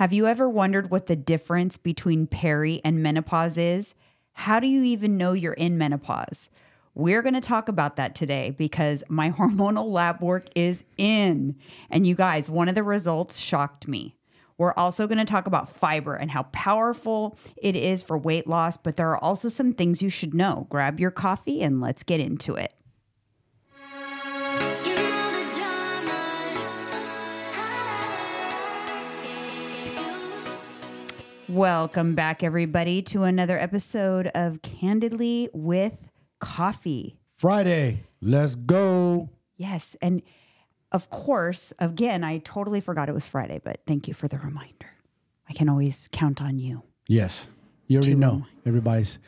Have you ever wondered what the difference between peri and menopause is? How do you even know you're in menopause? We're going to talk about that today because my hormonal lab work is in. And you guys, one of the results shocked me. We're also going to talk about fiber and how powerful it is for weight loss, but there are also some things you should know. Grab your coffee and let's get into it. Welcome back, everybody, to another episode of Candidly with Coffee. Friday, let's go. Yes. And of course, again, I totally forgot it was Friday, but thank you for the reminder. I can always count on you. Yes, you already know remind- everybody's,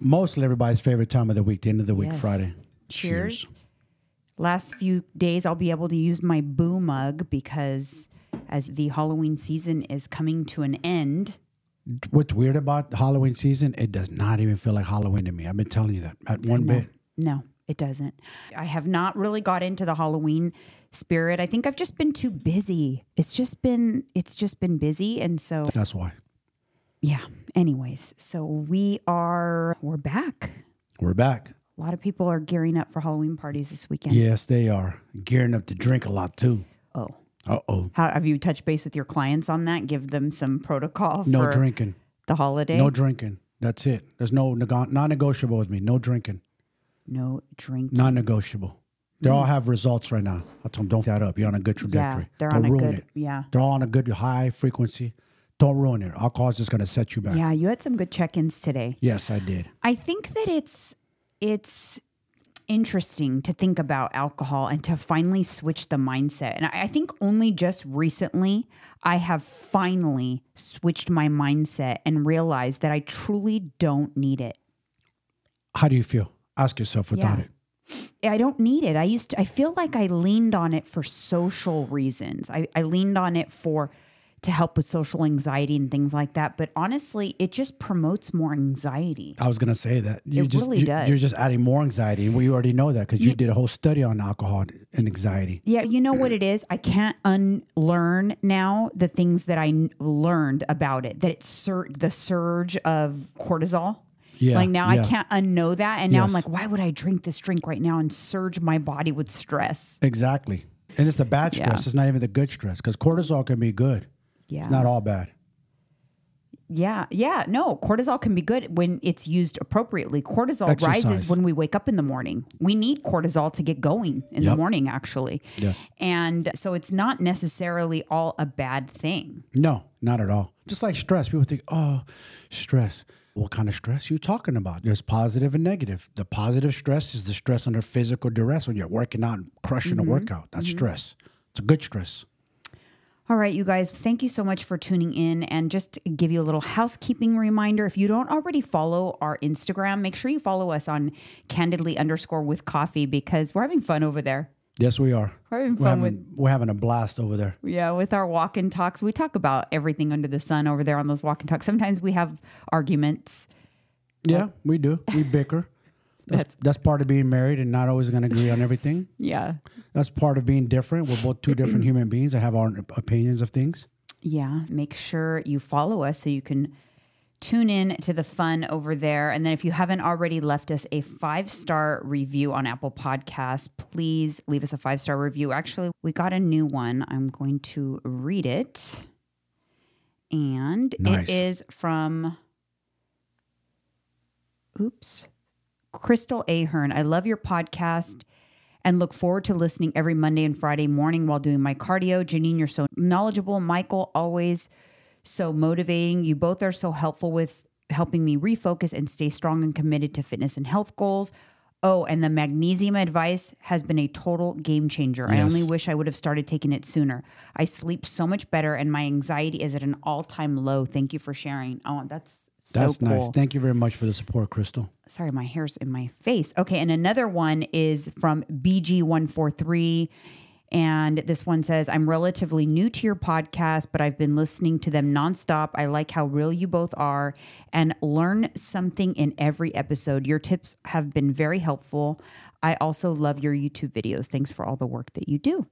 mostly everybody's favorite time of the week, the end of the week, Yes. Friday. Cheers. Last few days, I'll be able to use my boo mug because as the Halloween season is coming to an end, What's weird about Halloween season? It does not even feel like Halloween to me. I've been telling you that at one No, bit. no, it doesn't. I have not really got into the Halloween spirit. I think I've just been too busy. It's just been it's just been busy and so That's why yeah. Anyways, so we are we're back. we're back. A lot of people are gearing up for Halloween parties this weekend. Yes, they are gearing up to drink a lot too. Oh. Uh oh, have you touched base with your clients on that? Give them some protocol no for drinking, the holiday. no drinking. That's it. There's no nego- non-negotiable with me. No drinking, no drinking. non-negotiable. They all have results right now. I told them, don't that up. You're on a good trajectory. Mm. yeah, they're don't on a ruin good it. yeah. They're all on a good high frequency. Don't ruin it. Alcohol is just going to set you back. Yeah, you had some good check-ins today. Yes, I did. I think that it's it's interesting to think about alcohol and to finally switch the mindset. And I, I think only just recently I have finally switched my mindset and realized that I truly don't need it. How do you feel? Ask yourself without Yeah. it. I don't need it. I used to, I feel like I leaned on it for social reasons. I, I leaned on it for to help with social anxiety and things like that. But honestly, it just promotes more anxiety. I was going to say that. You It just, really you, does. You're just adding more anxiety. And we already know that because you did a whole study on alcohol and anxiety. Yeah, you know what it is? I can't unlearn now the things that I learned about it. That it's sur- the surge of cortisol. Yeah, Like now I can't unknow that. And now I'm like, why would I drink this drink right now and surge my body with stress? Exactly. And it's the bad Yeah. stress. It's not even the good stress because cortisol can be good. Yeah. It's not all bad. Yeah, yeah, no, cortisol can be good when it's used appropriately. Cortisol Exercise. rises when we wake up in the morning. We need cortisol to get going in the morning, actually. Yes. And so it's not necessarily all a bad thing. No, not at all. Just like stress. People think, oh, stress. What kind of stress are you talking about? There's positive and negative. The positive stress is the stress under physical duress when you're working out and crushing Mm-hmm. a workout. That's stress. It's a good stress. All right, you guys, thank you so much for tuning in. And just give you a little housekeeping reminder if you don't already follow our Instagram, make sure you follow us on candidly underscore with coffee because we're having fun over there. Yes, we are. We're having We're fun having, we're having a blast over there. Yeah, with our walk and talks, we talk about everything under the sun over there on those walk and talks. Sometimes we have arguments. Yeah, we do. We bicker. That's, that's part of being married and not always going to agree on everything. Yeah. That's part of being different. We're both two different human beings that have our opinions of things. Yeah. Make sure you follow us so you can tune in to the fun over there. And then if you haven't already left us a five star review on Apple Podcasts, please leave us a five star review. Actually, we got a new one. I'm going to read it. And Nice. it is from, oops, Crystal Ahern. I love your podcast and look forward to listening every Monday and Friday morning while doing my cardio. Jeanine, you're so knowledgeable. Michael, always so motivating. You both are so helpful with helping me refocus and stay strong and committed to fitness and health goals. Oh, and the magnesium advice has been a total game changer. I only wish I would have started taking it sooner. I sleep so much better and my anxiety is at an all time low. Thank you for sharing. Oh, that's so That's cool nice. Thank you very much for the support, Crystal. sorry, my hair's in my face. Okay, and another one is from BG143. And this one says, I'm relatively new to your podcast, but I've been listening to them nonstop. I like how real you both are and learn something in every episode. Your tips have been very helpful. I also love your YouTube videos. Thanks for all the work that you do.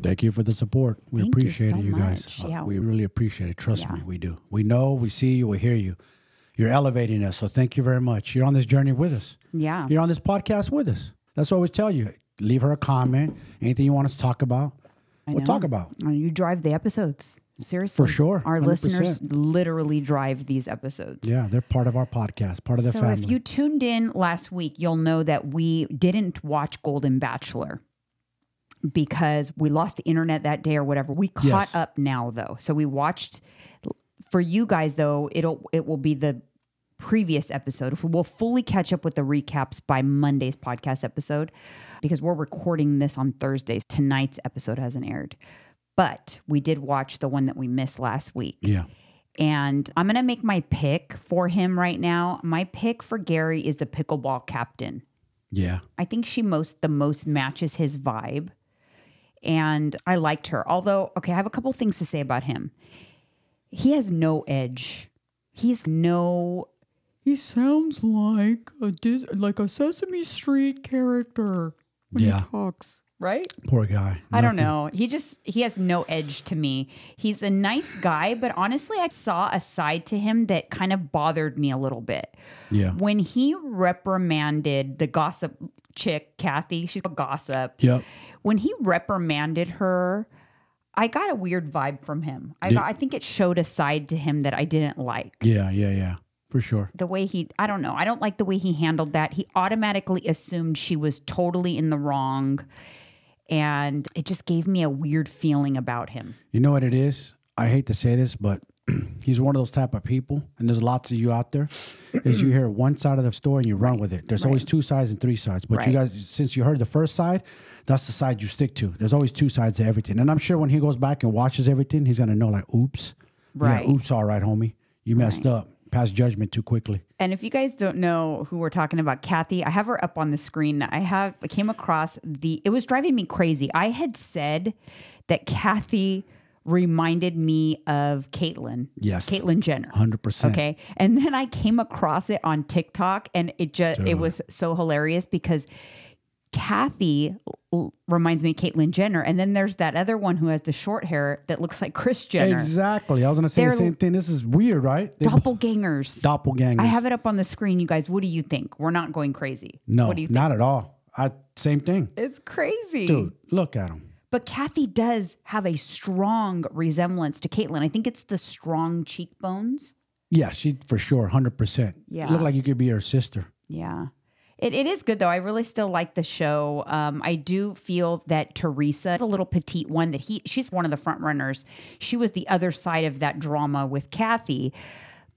Thank you for the support. We Thank you appreciate so it, you guys. Yeah. We really appreciate it. Trust Yeah. me, we do. We know, we see you, we hear you. You're elevating us. So thank you very much. You're on this journey with us. Yeah. You're on this podcast with us. That's what I always tell you. Leave her a comment. Anything you want us to talk about, I we'll know. talk about. Uh, You drive the episodes. Seriously. For sure, Our 100%. listeners literally drive these episodes. Yeah, they're part of our podcast, part of the so family. So if you tuned in last week, you'll know that we didn't watch Golden Bachelor because we lost the internet that day or whatever. We caught Yes. up now though. So we watched for you guys though, it'll it will be the previous episode. We'll fully catch up with the recaps by Monday's podcast episode because we're recording this on Thursdays. Tonight's episode hasn't aired. But we did watch the one that we missed last week. yeah. And I'm going to make my pick for him right now. My pick for Gary is the pickleball captain. Yeah. I think she most the most matches his vibe. And I liked her. Although, okay, I have a couple things to say about him. He has no edge. He's no he sounds like a Dis- like a Sesame Street character when Yeah. he talks, right? Poor guy. I don't know. He just he has no edge to me. He's a nice guy, but honestly, I saw a side to him that kind of bothered me a little bit. Yeah. When he reprimanded the gossip chick, Kathy, she's a gossip. Yep. When he reprimanded her, I got a weird vibe from him. I, got, I think it showed a side to him that I didn't like. Yeah, yeah, yeah. For sure. The way he, I don't know, I don't like the way he handled that. He automatically assumed she was totally in the wrong. And it just gave me a weird feeling about him. You know what it is? I hate to say this, but he's one of those type of people, and there's lots of you out there. is you hear one side of the story and you run with it. There's always two sides and three sides. But you guys, since you heard the first side, that's the side you stick to. There's always two sides to everything. And I'm sure when he goes back and watches everything, he's gonna know like, oops, Right. yeah, oops, all right, homie, you messed up. Pass judgment too quickly. And if you guys don't know who we're talking about, Kathy, I have her up on the screen. I have I came across the it was driving me crazy. I had said that Kathy reminded me of Caitlyn. Yes. Caitlyn Jenner. 100%. Okay. And then I came across it on TikTok and it just it was so hilarious because Kathy l- reminds me of Caitlyn Jenner. And then there's that other one who has the short hair that looks like Kris Jenner. Exactly. I was gonna say the They're same thing. This is weird, right? They- Doppelgangers. Doppelgangers. I have it up on the screen, you guys. What do you think? We're not going crazy. no, What do you think? not at all. I same thing, It's crazy. dude. Look at him. But Kathy does have a strong resemblance to Caitlyn. I think it's the strong cheekbones. Yeah, she for sure, hundred percent. Yeah. look like you could be her sister. Yeah. It, it is good though. I really still like the show. Um, I do feel that Teresa, the little petite one, that he she's one of the front runners. She was the other side of that drama with Kathy,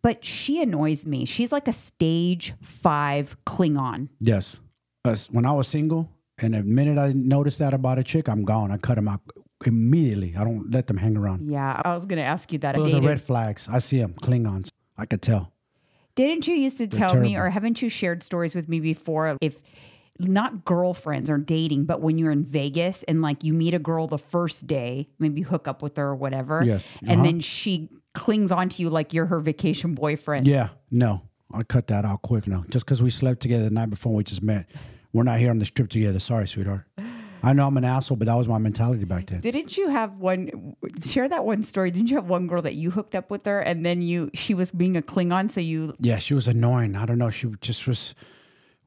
but she annoys me. She's like a stage five Klingon. Yes. Us- when I was single, and the minute I noticed that about a chick, I'm gone. I cut them out immediately. I don't let them hang around. Yeah, I was gonna ask you that. Those are red flags. I see them. Klingons. I could tell. Didn't you used to tell me, or haven't you shared stories with me before? If not girlfriends or dating, but when you're in Vegas and like you meet a girl the first day, maybe you hook up with her or whatever, Yes. and Uh-huh. then she clings onto you like you're her vacation boyfriend. Yeah. No. I cut that out quick. No. Just because we slept together the night before we just met, we're not here on this trip together. Sorry, sweetheart. I know I'm an asshole, but that was my mentality back then. Didn't you have one? Share that one story. Didn't you have one girl that you hooked up with her, and then you she was being a Klingon, so you Yeah, she was annoying. I don't know. She just was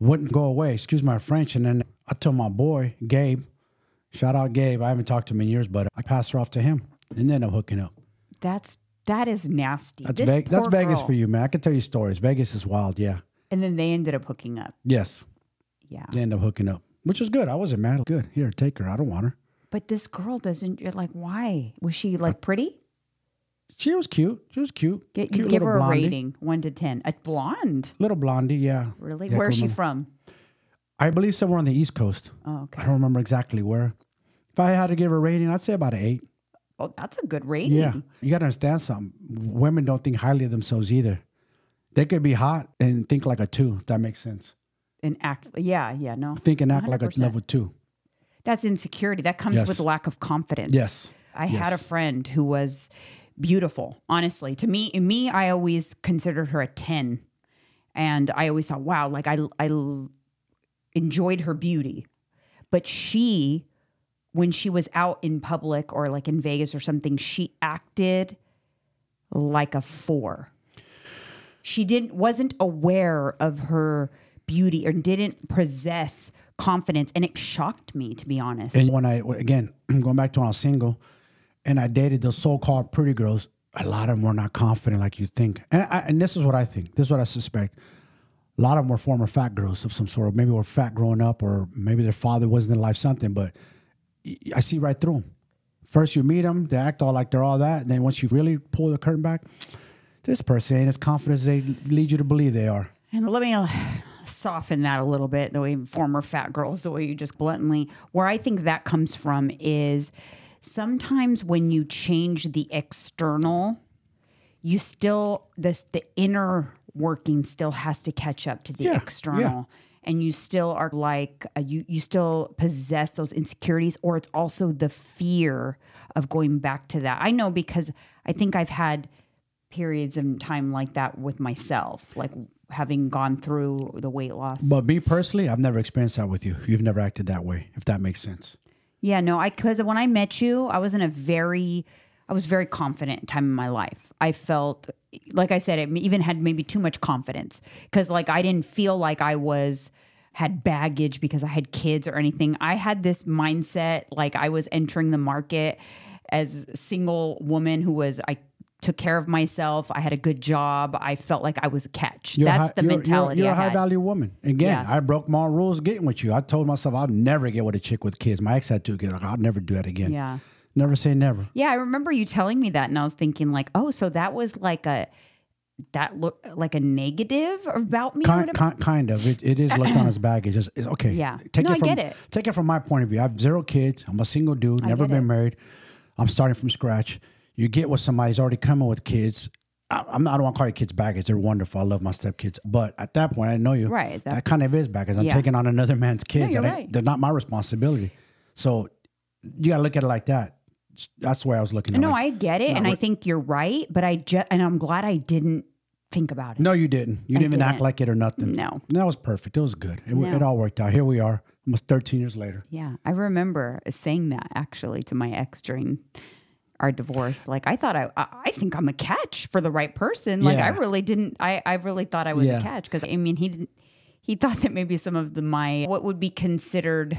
wouldn't go away. Excuse my French. And then I told my boy Gabe, shout out Gabe. I haven't talked to him in years, but I passed her off to him, and then I'm hooking up. that's that is nasty. That's Vegas. That's Vegas girl. for you, man. I can tell you stories. Vegas is wild. Yeah. And then they ended up hooking up. Yes. Yeah. They end up hooking up, which was good. I wasn't mad. Good. Here, take her. I don't want her. But this girl doesn't. You're like, why was she like pretty? She was cute. She was cute. Get, cute give her a blondie. rating, one to ten. A blonde, Little blondie. Yeah. really? Yeah, Where's she from? I believe somewhere on the East Coast. Oh, okay. I don't remember exactly where. If I had to give her a rating, I'd say about an eight. Oh, that's a good rating. Yeah. You got to understand something. Women don't think highly of themselves either. They could be hot and think like a two, if that makes sense. And act. Yeah, yeah. No. Think and act like a level two. That's insecurity. That comes Yes. with lack of confidence. Yes. I had a friend who was beautiful. Honestly, to me, me, I always considered her a ten, and I always thought, wow, like I I enjoyed her beauty, but she when she was out in public or like in Vegas or something, she acted like a four. She didn't wasn't aware of her beauty or didn't possess confidence, and it shocked me to be honest. And when I again going back to when I was single, and I dated those so-called pretty girls, a lot of them were not confident like you think. And I, and this is what I think. This is what I suspect. A lot of them were former fat girls of some sort. Maybe were fat growing up, or maybe their father wasn't in life something. But I see right through them. First, you meet them, they act all like they're all that, and then once you really pull the curtain back, this person ain't as confident as they lead you to believe they are. And let me uh, soften that a little bit, the way former fat girls, the way you just bluntly, where I think that comes from is sometimes when you change the external, you still, this, the inner working still has to catch up to the Yeah, external. yeah. And you still are like, uh, you, you still possess those insecurities, or it's also the fear of going back to that. I know because I think I've had periods of time like that with myself, like having gone through the weight loss. But me personally, I've never experienced that with you. You've never acted that way, if that makes sense. yeah, no, I because when I met you, I was in a very, I was very confident time in my life. I felt, like I said, it even had maybe too much confidence because like I didn't feel like I was had baggage because I had kids or anything. I had this mindset like I was entering the market as a single woman who was I took care of myself. I had a good job. I felt like I was a catch. You're That's high- the you're- mentality You're, you're I a high value woman. Again, Yeah. I broke my rules getting with you. I told myself I'll never get with a chick with kids. My ex had two kids. Like, I'll never do that again. Yeah. Never say never. Yeah, I remember you telling me that, and I was thinking like, oh, so that was like a that look like a negative about me. Kind, kind, kind of. It, it is looked on as baggage. It's, it's okay. Yeah. Take No, it I from, get it. Take it from my point of view. I have zero kids. I'm a single dude. never been it. married. I'm starting from scratch. You get with somebody who's already coming with kids. I, I'm not, I don't want to call your kids baggage. They're wonderful. I love my stepkids. But at that point, I didn't know you. Right, That, that- kind of is baggage. I'm Yeah. taking on another man's kids. you're that ain't- right. They're not my responsibility. So you got to look at it like that. That's the way I was looking at it. no, I get it, and I think you're right, but I just and I'm glad I didn't think about it. No, you didn't. You didn't even act like it or nothing. No. That was perfect. It was good. It, No. it all worked out. Here we are, almost 13 years later. Yeah, I remember saying that actually to my ex during our divorce. Like I thought I, I think I'm a catch for the right person. Like I really didn't. I I really thought I was Yeah. a catch because I mean he didn't. He thought that maybe some of the my what would be considered,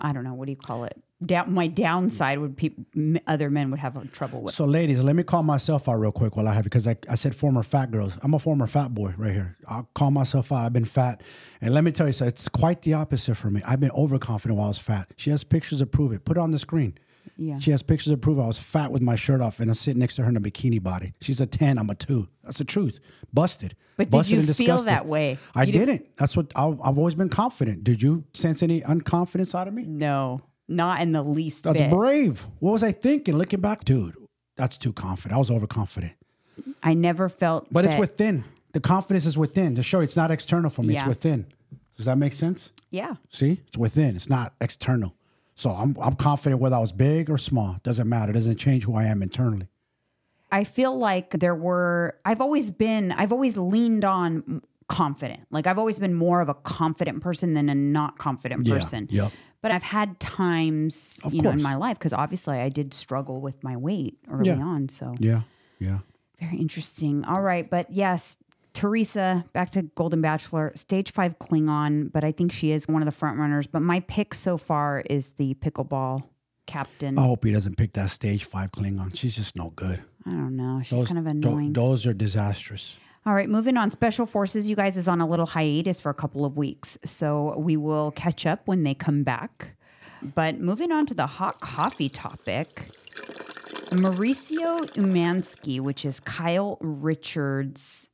I don't know, what do you call it? Down, my downside would people other men would have trouble with. So, ladies, let me call myself out real quick while I have it because I, I said former fat girls. I'm a former fat boy right here. I'll call myself out. I've been fat. And let me tell you, so it's quite the opposite for me. I've been overconfident while I was fat. She has pictures to prove it. Put it on the screen. Yeah. She has pictures to prove I was fat with my shirt off and I'm sitting next to her in a bikini body. She's a 10, I'm a 2. That's the truth. Busted. But did Busted you and feel that way? I You didn't- didn't. That's what I, I've always been confident. Did you sense any unconfidence out of me? no, not in the least That's bit. brave. What was I thinking? Looking back, dude, that's too confident. I was overconfident. I never felt. But it's within. The confidence is within. To show it's not external for me. Yeah. It's within. Does that make sense? Yeah. See, it's within. It's not external. So I'm I'm confident whether I was big or small. Doesn't matter. It doesn't change who I am internally. I feel like there were, I've always been, I've always leaned on confident. Like I've always been more of a confident person than a not confident Yeah, person. yep. But I've had times, Of you know, in my life, because obviously I did struggle with my weight early Yeah. on. So Yeah. Yeah. very interesting. All right. But yes, Teresa, back to Golden Bachelor, stage five Klingon, but I think she is one of the front runners. But my pick so far is the pickleball captain. I hope he doesn't pick that stage five Klingon. She's just no good. I don't know. She's Those, kind of annoying. those are disastrous. All right, moving on. Special Forces, you guys, is on a little hiatus for a couple of weeks. So we will catch up when they come back. But moving on to the hot coffee topic Mauricio Umansky, which is Kyle Richards'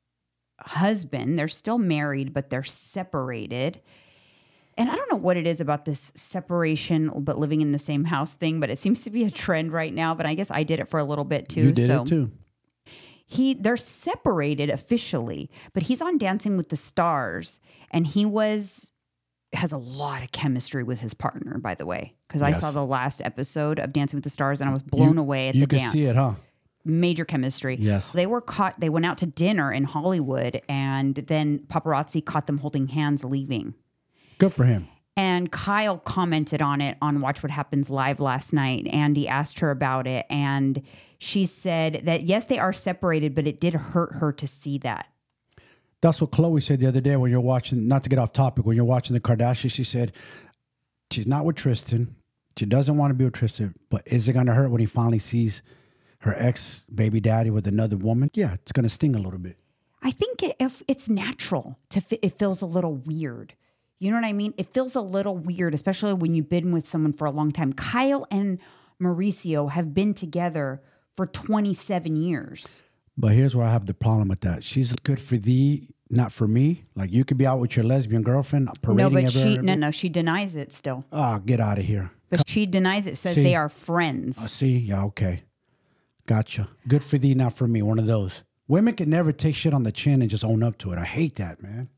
husband, they're still married, but they're separated. And I don't know what it is about this separation, but living in the same house thing, but it seems to be a trend right now. But I guess I did it for a little bit too. You did so it too. he they're separated officially, but he's on Dancing with the Stars, and he was has a lot of chemistry with his partner. By the way, because I saw the last episode of Dancing with the Stars, and I was blown You- away at You the can dance. see it, huh? Major chemistry. Yes. they were caught. They went out to dinner in Hollywood, and then paparazzi caught them holding hands leaving. Good for him. And Kyle commented on it on Watch What Happens Live last night. Andy asked her about it. And she said that, yes, they are separated, but it did hurt her to see that. That's what Chloe said the other day when you're watching, not to get off topic, when you're watching the Kardashians, she said she's not with Tristan. She doesn't want to be with Tristan, but is it going to hurt when he finally sees her ex baby daddy with another woman? Yeah, it's going to sting a little bit. I think if it's natural to fi- it feels a little weird. You know what I mean? It feels a little weird, especially when you've been with someone for a long time. Kyle and Mauricio have been together for 27 years. But here's where I have the problem with that. She's good for thee, not for me. Like you could be out with your lesbian girlfriend parading No, but she no no she denies it still. Ah, get out of here. But she denies it. Says See? they are friends. I see. Yeah, okay. Gotcha. Good for thee, not for me. One of those. Women can never take shit on the chin and just own up to it. I hate that, man.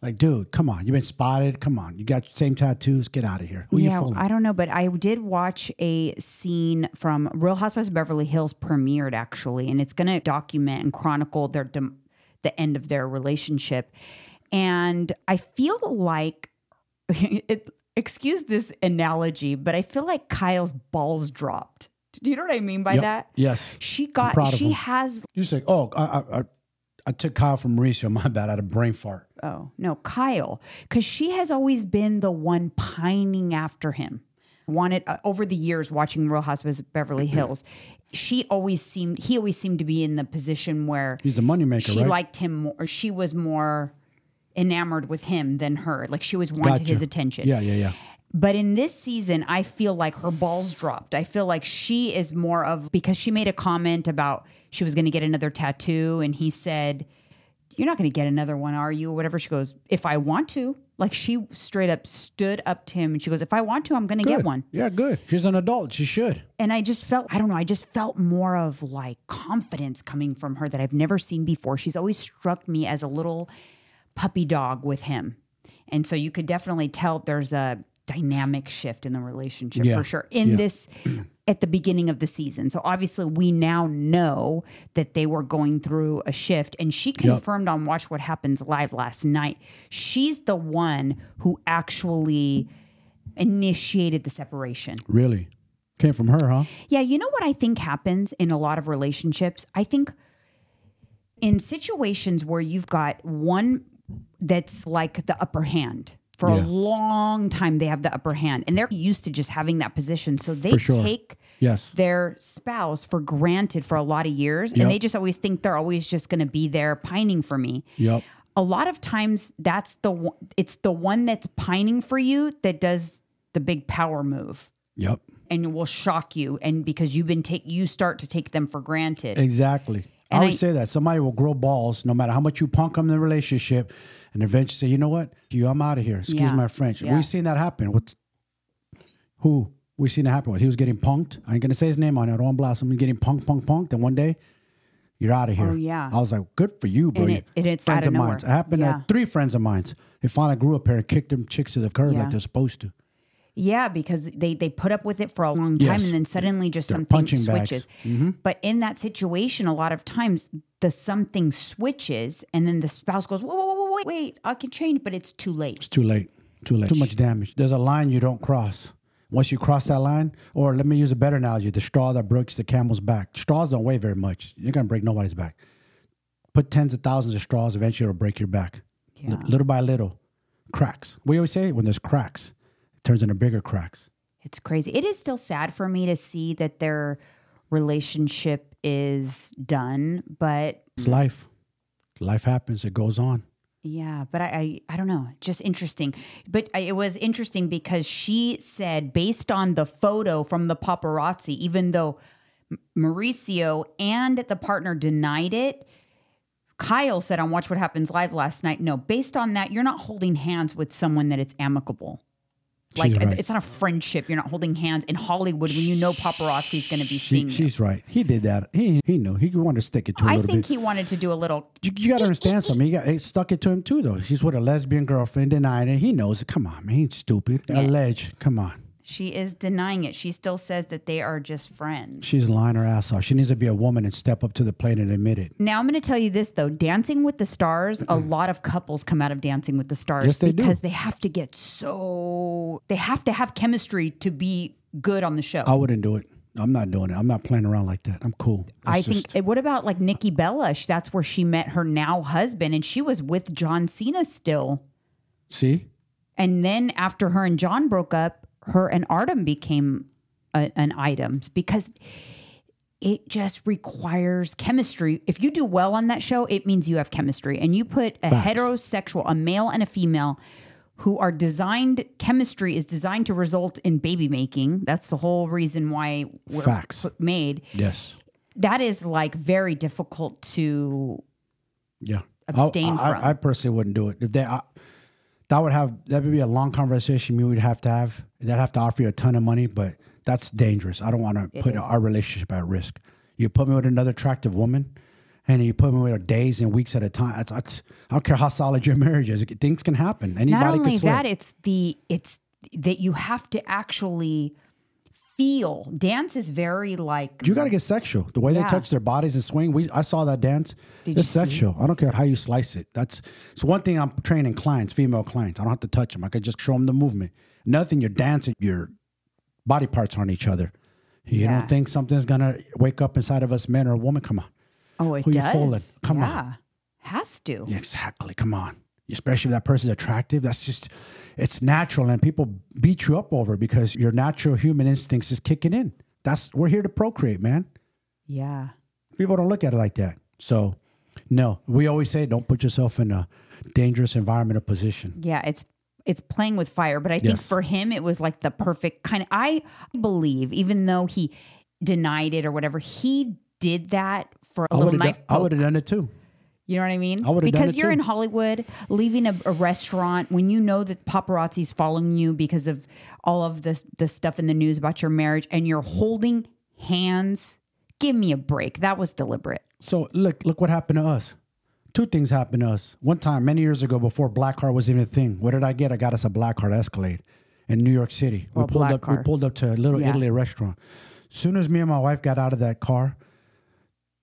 Like, dude, come on. You've been spotted. Come on. You got the same tattoos. Get out of here. Who yeah? I don't know, but I did watch a scene from Real Housewives of Beverly Hills premiered actually, and it's going to document and chronicle their dem- the end of their relationship. And I feel like, it, excuse this analogy, but I feel like Kyle's balls dropped. Do you know what I mean by Yep. that? Yes. She got. She has. You say, oh, I, I, I, took Kyle from Mauricio. My bad. I had a brain fart. Oh no, Kyle, because she has always been the one pining after him. Wanted uh, over the years watching Real Housewives of Beverly Hills, she always seemed he always seemed to be in the position where He's the moneymaker, she right? liked him more. Or she was more enamored with him than her. Like she was wanted Gotcha. his attention. Yeah, yeah, yeah. But in this season, I feel like her balls dropped. I feel like she is more of because she made a comment about she was going to get another tattoo, and he said, "You're not going to get another one, are you?" Or whatever. She goes, "If I want to." Like she straight up stood up to him, and she goes, "If I want to, I'm going to get one." Yeah, good. She's an adult. She should. And I just felt, I don't know, I just felt more of like confidence coming from her that I've never seen before. She's always struck me as a little puppy dog with him. And so you could definitely tell there's a dynamic shift in the relationship Yeah. for sure in Yeah. this at the beginning of the season. So obviously we now know that they were going through a shift and she confirmed on Watch What Happens live last night. She's the one who actually initiated the separation. Really. Came from her, huh? Yeah, you know what I think happens in a lot of relationships? I think in situations where you've got one that's like the upper hand for a long time, they have the upper hand and they're used to just having that position. So they sure. take Yes. their spouse for granted for a lot of years Yep. and they just always think they're always just going to be there pining for me Yep. a lot of times that's the one, it's the one that's pining for you that does the big power move Yep. and it will shock you and because you've been take you start to take them for granted Exactly. I And always I- say that somebody will grow balls no matter how much you punk them in the relationship, and eventually say, "You know what? You, I'm out of here." Excuse Yeah. my French. Yeah. We've seen that happen with who we've seen that happen with. He was getting punked. I ain't gonna say his name on it. I don't want to blast him. Getting punked, punked, punked, and one day you're out of here. Oh, yeah. I was like, "Good for you, bro." And it- and it's friends of of mine. It happened Yeah. to three friends of mine. They finally grew up here and kicked them chicks to the curb like they're supposed to. yeah because they they put up with it for a long time Yes. and then suddenly just They're something bags. Mm-hmm. switches but in that situation a lot of times the something switches and then the spouse goes whoa, whoa, whoa, wait wait i can change but it's too late It's too late. Too late. Too much damage. There's a line you don't cross. Once you cross that line, or let me use a better analogy, the straw that breaks the camel's back. Straws don't weigh very much. You're gonna break nobody's back. Put tens of thousands of straws, eventually it'll break your back. Li- Yeah. little by little. Cracks. We always say when there's cracks, it turns into bigger cracks. It's crazy. It is still sad for me to see that their relationship is done, but It's life. Life happens, it goes on. Yeah, but I, I, I don't know. Just interesting. But I, it was interesting because she said, based on the photo from the paparazzi, even though Mauricio and the partner denied it, Kyle said on Watch What Happens Live last night, no, based on that, you're not holding hands with someone that it's amicable. Like right. it's not a friendship. You're not holding hands in Hollywood when you know paparazzi is going to be She, seeing you. she's right. He did that. He he knew. He wanted to stick it to I think bit. he wanted to do a little. You, you got to understand something. He got it stuck it to him too, though. She's with a lesbian girlfriend, denied it. He knows it. Come on, man. He's stupid. Alleged. Come on. She is denying it. She still says that they are just friends. She's lying her ass off. She needs to be a woman and step up to the plate and admit it. Now I'm going to tell you this though, Dancing with the Stars, a lot of couples come out of Dancing with the Stars Yes, they do. because they have to get so they have to have chemistry to be good on the show. I wouldn't do it. I'm not doing it. I'm not playing around like that. I'm cool. I It's just- think. What about like Nikki Bella? Sh- That's where she met her now husband, and she was with John Cena still. See, And then after her and John broke up, her and Artem became a, an item because it just requires chemistry. If you do well on that show, it means you have chemistry. And you put a Facts. heterosexual, a male and a female who are designed, chemistry is designed to result in baby making. That's the whole reason why we're Facts. put- made. yes, That is like very difficult to yeah. Abstain I, from. I, I personally wouldn't do it. If they, I, that would have that would be a long conversation. We would have to have. They'd have to offer you a ton of money, but that's dangerous. I don't want to put is. our relationship at risk. You put me with another attractive woman, and you put me with her days and weeks at a time. That's, that's, I don't care how solid your marriage is. Things can happen. Anybody not can only slip. that it's the it's that you have to actually feel dance is very like You got to get sexual. The way Yeah. they touch their bodies and swing. We I saw that dance. Did it's you see? sexual. I don't care how you slice it. That's it's one thing. I'm training clients, female clients. I don't have to touch them. I could just show them the movement. Nothing. You're dancing. Your body parts on each other. You Yeah. don't think something's gonna wake up inside of us, men or a woman? Come on. oh it who you does fooling? Come on. has to Yeah, exactly. Come on. Especially if that person's attractive. That's just it's natural, and people beat you up over because your natural human instincts is kicking in. That's we're here to procreate, man. yeah People don't look at it like that. So, no, we always say don't put yourself in a dangerous environment or position. yeah it's it's playing with fire but i think Yes. for him it was like the perfect kind of i believe even though he denied it or whatever he did that for a I little knife done, I would have done it too. You know what I mean? I because you're too. in Hollywood, leaving a, a restaurant when you know that paparazzi's following you because of all of this the stuff in the news about your marriage, and you're holding hands. Give me a break. That was deliberate. So look, look what happened to us. Two things happened to us. One time, many years ago, before Black Card was even a thing, what did I get? I got us a Black Card Escalade in New York City. Well, we oh, pulled Black up. We pulled up to a Little Yeah. Italy restaurant. Soon as me and my wife got out of that car,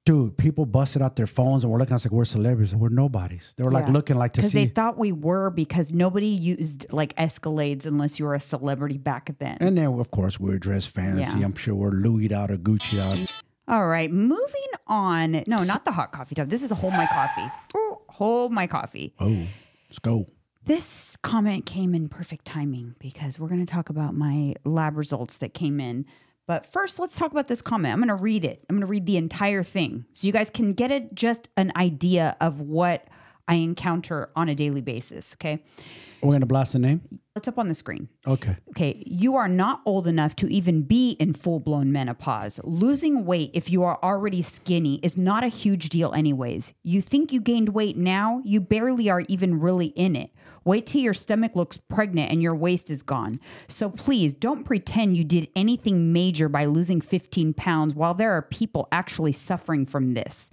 dude, people busted out their phones and were looking at us like we're celebrities. We're nobodies. They were like Yeah. looking like to Because they thought we were because nobody used like Escalades unless you were a celebrity back then. and then, of course, we were dressed fancy. Yeah. I'm sure we're Louis out or Gucci out. All right, moving on. No, not the hot coffee tub. This is a hold my coffee. Ooh, hold my coffee. Oh, let's go. This comment came in perfect timing because we're going to talk about my lab results that came in. But first, let's talk about this comment. I'm going to read it. I'm going to read the entire thing so you guys can get it just an idea of what I encounter on a daily basis. Okay. We're going to blast the name? It's up on the screen. Okay. Okay, you are not old enough to even be in full blown menopause. Losing weight if you are already skinny is not a huge deal, anyways. You think you gained weight now, you barely are even really in it. Wait till your stomach looks pregnant and your waist is gone. So please don't pretend you did anything major by losing 15 pounds while there are people actually suffering from this.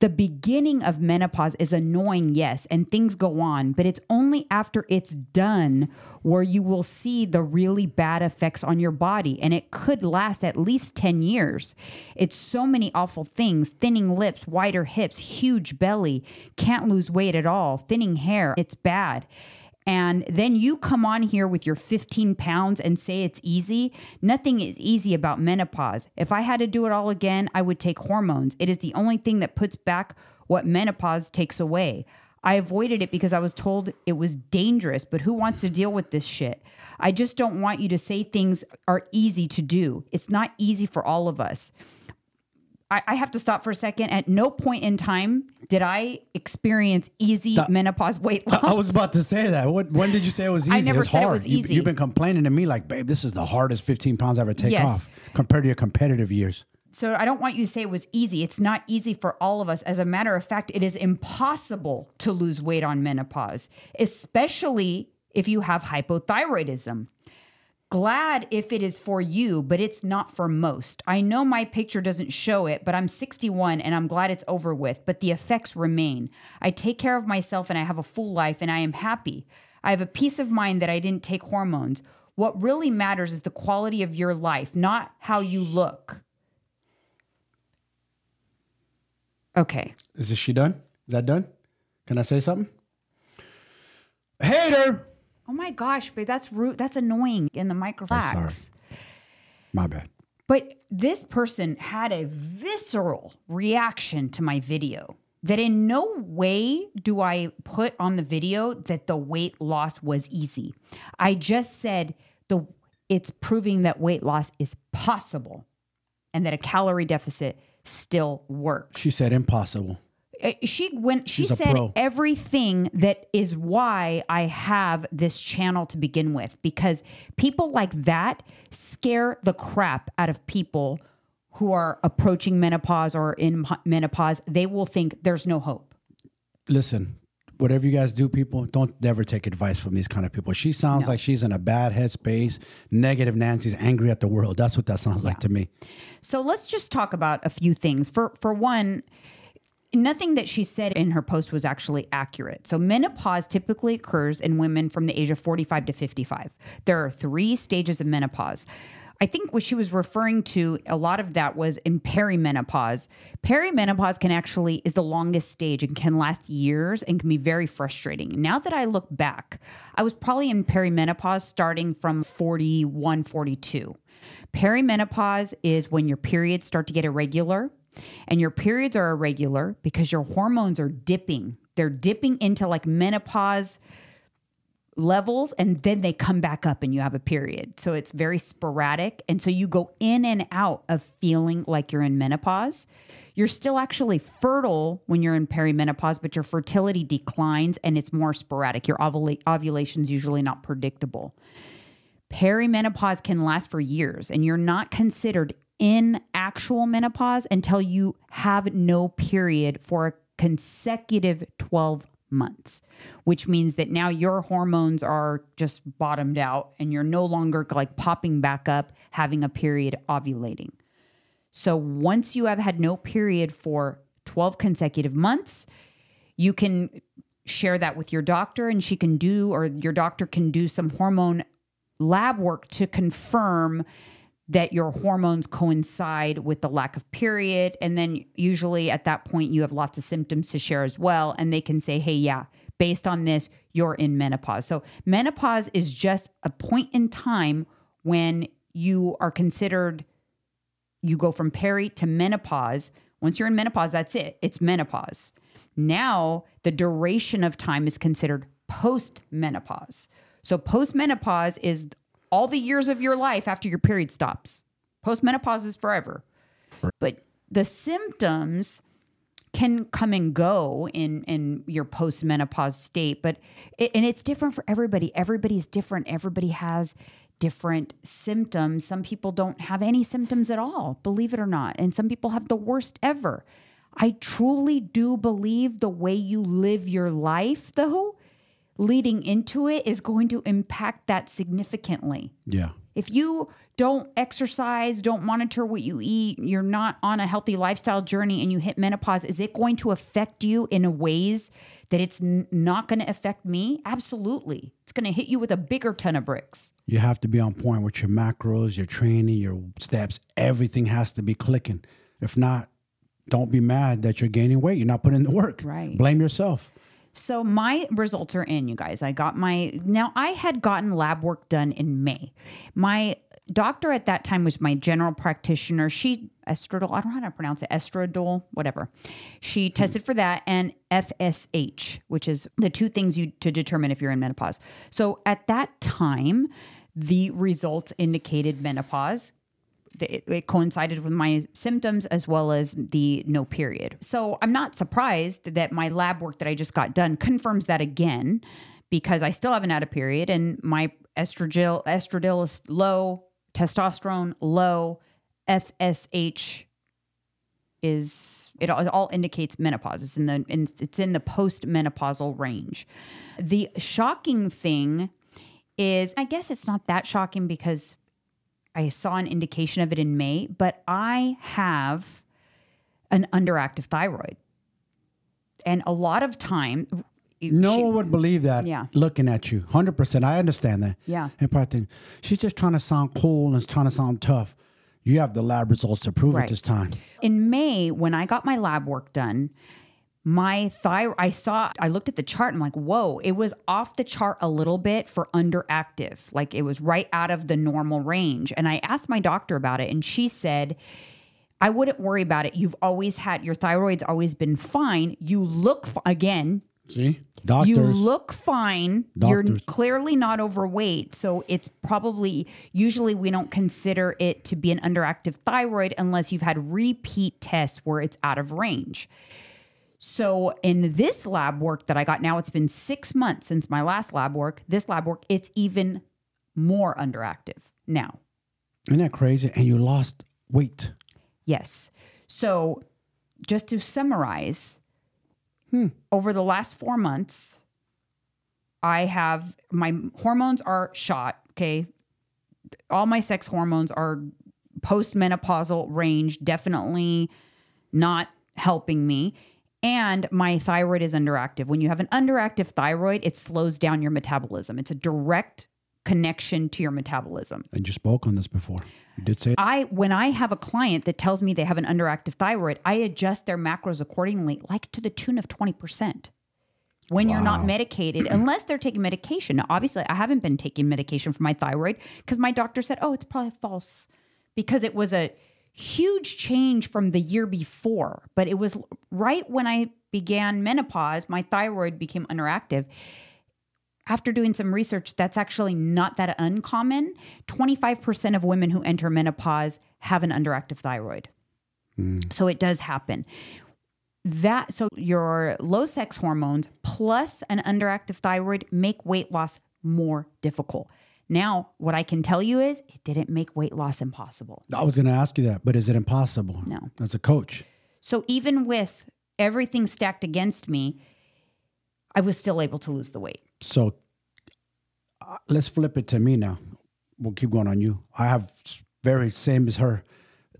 The beginning of menopause is annoying, yes, and things go on, but it's only after it's done where you will see the really bad effects on your body, and it could last at least 10 years. It's so many awful things thinning lips, wider hips, huge belly, can't lose weight at all, thinning hair. It's bad. And then you come on here with your 15 pounds and say it's easy. Nothing is easy about menopause. If I had to do it all again, I would take hormones. It is the only thing that puts back what menopause takes away. I avoided it because I was told it was dangerous, but who wants to deal with this shit? I just don't want you to say things are easy to do. It's not easy for all of us. I, I have to stop for a second. At no point in time did I experience easy menopause weight loss. I was about to say that. What, when did you say it was easy? I never it's said it hard. was You- easy. you've been complaining to me like, babe, this is the hardest 15 pounds I ever take Yes. off compared to your competitive years. So I don't want you to say it was easy. It's not easy for all of us. As a matter of fact, it is impossible to lose weight on menopause, especially if you have hypothyroidism. Glad if it is for you, but it's not for most. I know my picture doesn't show it, but I'm 61 and I'm glad it's over with, but the effects remain. I take care of myself and I have a full life and I am happy. I have a peace of mind that I didn't take hormones. What really matters is the quality of your life, not how you look. Okay. Is this she done? Is that done? Can I say something? Hater. Oh my gosh, babe, that's rude. That's annoying in the microfax. sorry. My bad. But this person had a visceral reaction to my video that in no way do I put on the video that the weight loss was easy. I just said the it's proving that weight loss is possible and that a calorie deficit still works. She said impossible. Uh, she went she She's said everything that is why I have this channel to begin with because people like that scare the crap out of people who are approaching menopause or in menopause they will think there's no hope Listen, whatever you guys do, people, don't ever take advice from these kind of people. She sounds like she's in a bad headspace. Negative Nancy's angry at the world. That's what that sounds like to me. So let's just talk about a few things. For for one, nothing that she said in her post was actually accurate. So menopause typically occurs in women from the age of 45 to 55. There are 3 stages of menopause. I think what she was referring to a lot of that was in perimenopause. Perimenopause can actually is the longest stage and can last years and can be very frustrating. Now that I look back, I was probably in perimenopause starting from 41, 42. Perimenopause is when your periods start to get irregular, and your periods are irregular because your hormones are dipping. They're dipping into like menopause levels and then they come back up and you have a period. So it's very sporadic. And so you go in and out of feeling like you're in menopause. You're still actually fertile when you're in perimenopause, but your fertility declines and it's more sporadic. Your ovula- ovulation's usually not predictable. Perimenopause can last for years, and you're not considered in actual menopause until you have no period for a consecutive 12 months, which means that now your hormones are just bottomed out and you're no longer like popping back up, having a period ovulating. So once you have had no period for 12 consecutive months, you can share that with your doctor and she can do or your doctor can do some hormone lab work to confirm that your hormones coincide with the lack of period and then usually at that point you have lots of symptoms to share as well and they can say hey yeah based on this you're in menopause so menopause is just a point in time when you are considered you go from peri to menopause. Once you're in menopause, that's it. It's menopause. Now, the duration of time is considered post menopause. So, post menopause is all the years of your life after your period stops. Post menopause is forever. But the symptoms can come and go in in your postmenopause state but it, and it's different for everybody. Everybody's different. Everybody has different symptoms. Some people don't have any symptoms at all believe it or not and some people have the worst ever. I truly do believe the way you live your life though leading into it is going to impact that significantly Yeah. if you don't exercise, don't monitor what you eat, you're not on a healthy lifestyle journey and you hit menopause, is it going to affect you in ways that it's n- not going to affect me? Absolutely. It's going to hit you with a bigger ton of bricks. You have to be on point with your macros, your training, your steps. Everything has to be clicking. If not, don't be mad that you're gaining weight. You're not putting in the work. Right. Blame yourself. So my results are in, you guys. I got my now I had gotten lab work done in May. My doctor at that time was my general practitioner. She estradiol, I don't know how to pronounce it, estradiol, whatever. She hmm. tested for that and FSH, which is the two things you to determine if you're in menopause. So at that time, the results indicated menopause it, it coincided with my symptoms as well as the no period. So I'm not surprised that my lab work that I just got done confirms that again because I still haven't had a period and my estradiol estradiol is low, testosterone low, FSH is it all, indicates menopause. It's in the in, it's in the postmenopausal range. The shocking thing is I guess it's not that shocking because I saw an indication of it in May, but I have an underactive thyroid. And a lot of time, No she- one would believe that Yeah. looking at you. 100%. I understand that. Yeah. And probably think, she's just trying to sound cool and trying to sound tough. You have the lab results to prove Right. it this time. in May, when I got my lab work done, my thyroid, I saw, I looked at the chart and I'm like, whoa, it was off the chart a little bit for underactive. Like it was right out of the normal range. And I asked my doctor about it and she said, I wouldn't worry about it. You've always had, your thyroid's always been fine. You look, f- again, See? Doctors. you look fine. doctors. You're clearly not overweight. So it's probably, usually we don't consider it to be an underactive thyroid unless you've had repeat tests where it's out of range. So in this lab work that I got now, it's been six months since my last lab work. This lab work, it's even more underactive now. Isn't that crazy? And you lost weight. Yes. So just to summarize, hmm. over the last four months, I have my hormones are shot. Okay. All my sex hormones are postmenopausal range, definitely not helping me. And my thyroid is underactive. When you have an underactive thyroid, it slows down your metabolism. It's a direct connection to your metabolism. And you spoke on this before. You did say I when I have a client that tells me they have an underactive thyroid, I adjust their macros accordingly, like to the tune of 20%. When you're not medicated, unless they're taking medication. Now, obviously, I haven't been taking medication for my thyroid because my doctor said, oh, it's probably false because it was a huge change from the year before. But it was right when I began menopause, my thyroid became underactive after doing some research, that's actually not that uncommon. 25% of women who enter menopause have an underactive thyroid. Mm. So it does happen. That so your low sex hormones plus an underactive thyroid make weight loss more difficult. Now, what I can tell you is it didn't make weight loss impossible. I was going to ask you that, but is it impossible? No. As a coach. So even with everything stacked against me, I was still able to lose the weight. So uh, let's flip it to me now. We'll keep going on you. I have very same as her.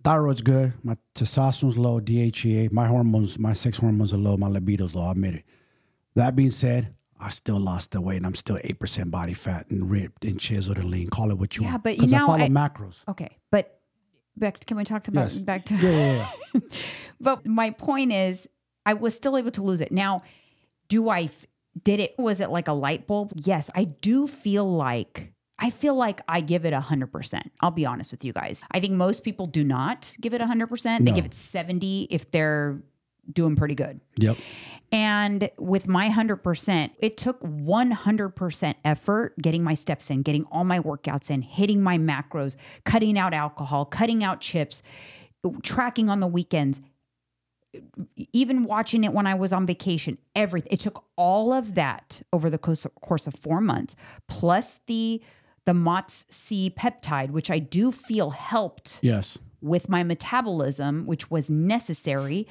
Thyroid's good. My testosterone's low. DHEA. My hormones, my sex hormones are low. My libido's low. I admit it. That being said, I still lost the weight, and I'm still eight percent body fat and ripped and chiseled and lean. Call it what you Yeah, want. but you because I follow I- macros. Okay, but back can we talk about Yes. back to Yeah, yeah, yeah. But my point is, I was still able to lose it. Now, do I, Did it? Was it like a light bulb? Yes, I do feel like. I feel like I give it 100%. I'll be honest with you guys. I think most people do not give it 100%. They No. give it 70 if they're doing pretty good. yep. And with my 100%, it took 100% effort getting my steps in, getting all my workouts in, hitting my macros, cutting out alcohol, cutting out chips, tracking on the weekends, even watching it when I was on vacation, everything. It took all of that over the course course of 4 months plus the the MOTS C peptide, which I do feel helped Yes. with my metabolism, which was necessary.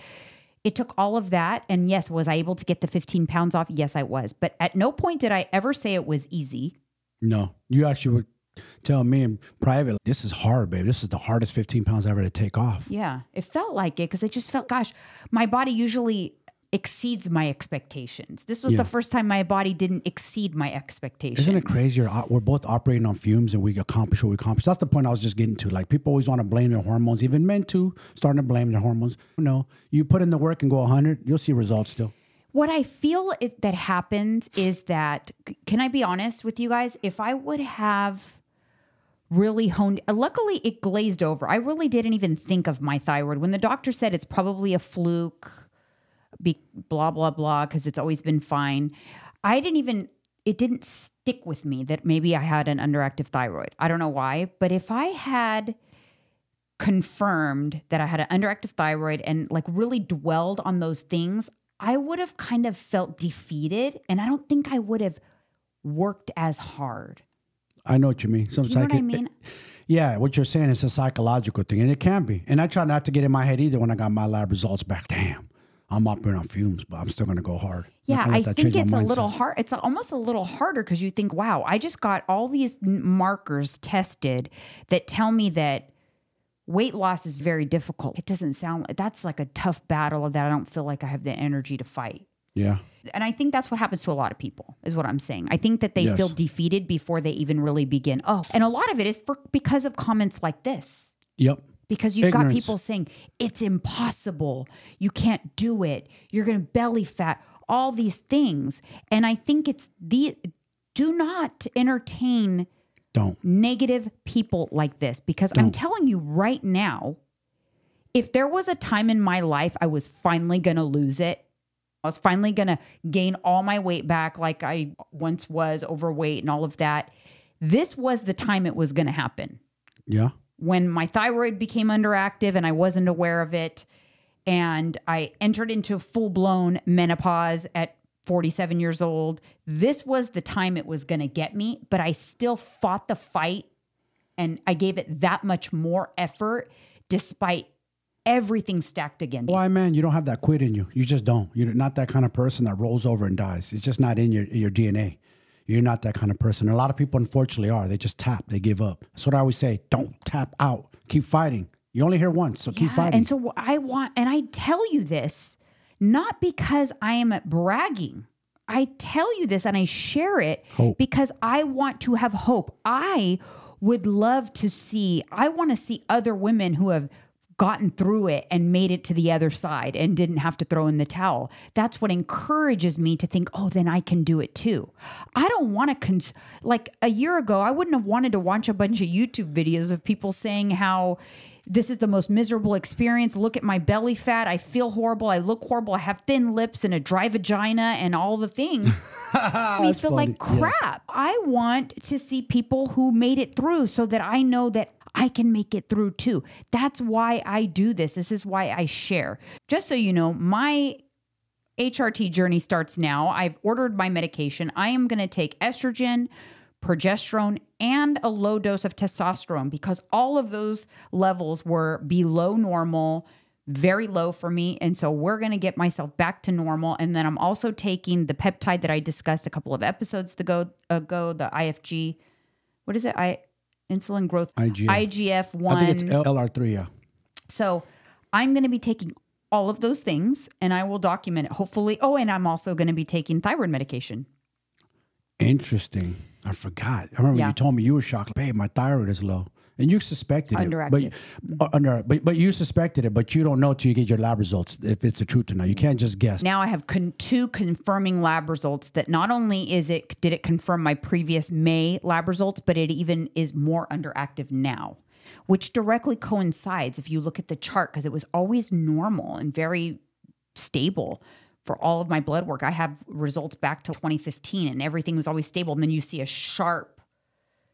It took all of that. And yes, was I able to get the 15 pounds off? Yes, I was. But at no point did I ever say it was easy. No, you actually would tell me in private, this is hard, babe. This is the hardest 15 pounds ever to take off. Yeah, it felt like it because it just felt, gosh, my body usually exceeds my expectations. This was Yeah. the first time my body didn't exceed my expectations. Isn't it crazy? We're, both operating on fumes and we accomplish what we accomplish. That's the point I was just getting to. Like people always want to blame their hormones, even men too, starting to blame their hormones. No, you put in the work and go 100, you'll see results still. What I feel it, that happens is that, can I be honest with you guys? If I would have really honed, luckily it glazed over. I really didn't even think of my thyroid. When the doctor said it's probably a fluke, be, blah, blah, blah, because it's always been fine, I didn't even, it didn't stick with me that maybe I had an underactive thyroid. I don't know why, but if I had confirmed that I had an underactive thyroid and like really dwelled on those things, I would have kind of felt defeated and I don't think I would have worked as hard. I know what you mean. Some You know what I mean? Yeah, what you're saying is a psychological thing, and it can be. And I try not to get in my head either when I got my lab results back. Damn, I'm operating on fumes, but I'm still going to go hard. Yeah, I think it's a little hard. It's almost a little harder because you think, wow, I just got all these markers tested that tell me that weight loss is very difficult. It doesn't sound like that's like a tough battle that I don't feel like I have the energy to fight. Yeah. And I think that's what happens to a lot of people, is what I'm saying. I think that they Yes. feel defeated before they even really begin. Oh, and a lot of it is for because of comments like this. Yep. Because you've got people saying, it's impossible. You can't do it. You're going to belly fat, all these things. And I think it's the, do not entertain Don't. negative people like this because I'm telling you right now, if there was a time in my life I was finally going to lose it, I was finally going to gain all my weight back like I once was overweight and all of that. This was the time it was going to happen Yeah. When my thyroid became underactive and I wasn't aware of it. And I entered into full blown menopause at 47 years old. This was the time it was going to get me, but I still fought the fight and I gave it that much more effort despite everything stacked against me. Why, man? You don't have that quit in you. You just don't. You're not that kind of person that rolls over and dies. It's just not in your your DNA. You're not that kind of person. A lot of people, unfortunately, are. They just tap. They give up. That's what I always say. Don't tap out. Keep fighting. You only hear once, so keep fighting. And so I want, and I tell you this not because I am bragging. I tell you this and I share it Hope. because I want to have hope. I would love to see, I want to see other women who have gotten through it and made it to the other side and didn't have to throw in the towel. That's what encourages me to think, oh, then I can do it too. I don't want to, cons- like a year ago, I wouldn't have wanted to watch a bunch of YouTube videos of people saying how this is the most miserable experience. Look at my belly fat. I feel horrible. I look horrible. I have thin lips and a dry vagina and all the things. me feel like funny. Yes. crap. I want to see people who made it through so that I know that I can make it through too. That's why I do this. This is why I share. Just so you know, my HRT journey starts now. I've ordered my medication. I am going to take estrogen, progesterone, and a low dose of testosterone because all of those levels were below normal, very low for me. And so we're going to get myself back to normal. And then I'm also taking the peptide that I discussed a couple of episodes ago, ago the IFG. What is it? I insulin growth IGF. IGF one. I think it's LR3. Yeah. So I'm going to be taking all of those things and I will document it. Hopefully. Oh, and I'm also going to be taking thyroid medication. Interesting. I forgot. I remember Yeah. you told me you were shocked. Babe, my thyroid is low. And you suspected it. But, uh, under, but, but you suspected it, but you don't know till you get your lab results if it's the truth or not. You can't just guess. Now I have con- two confirming lab results that not only is it did it confirm my previous May lab results, but it even is more underactive now, which directly coincides if you look at the chart because it was always normal and very stable for all of my blood work. I have results back to 2015 and everything was always stable. And then you see a sharp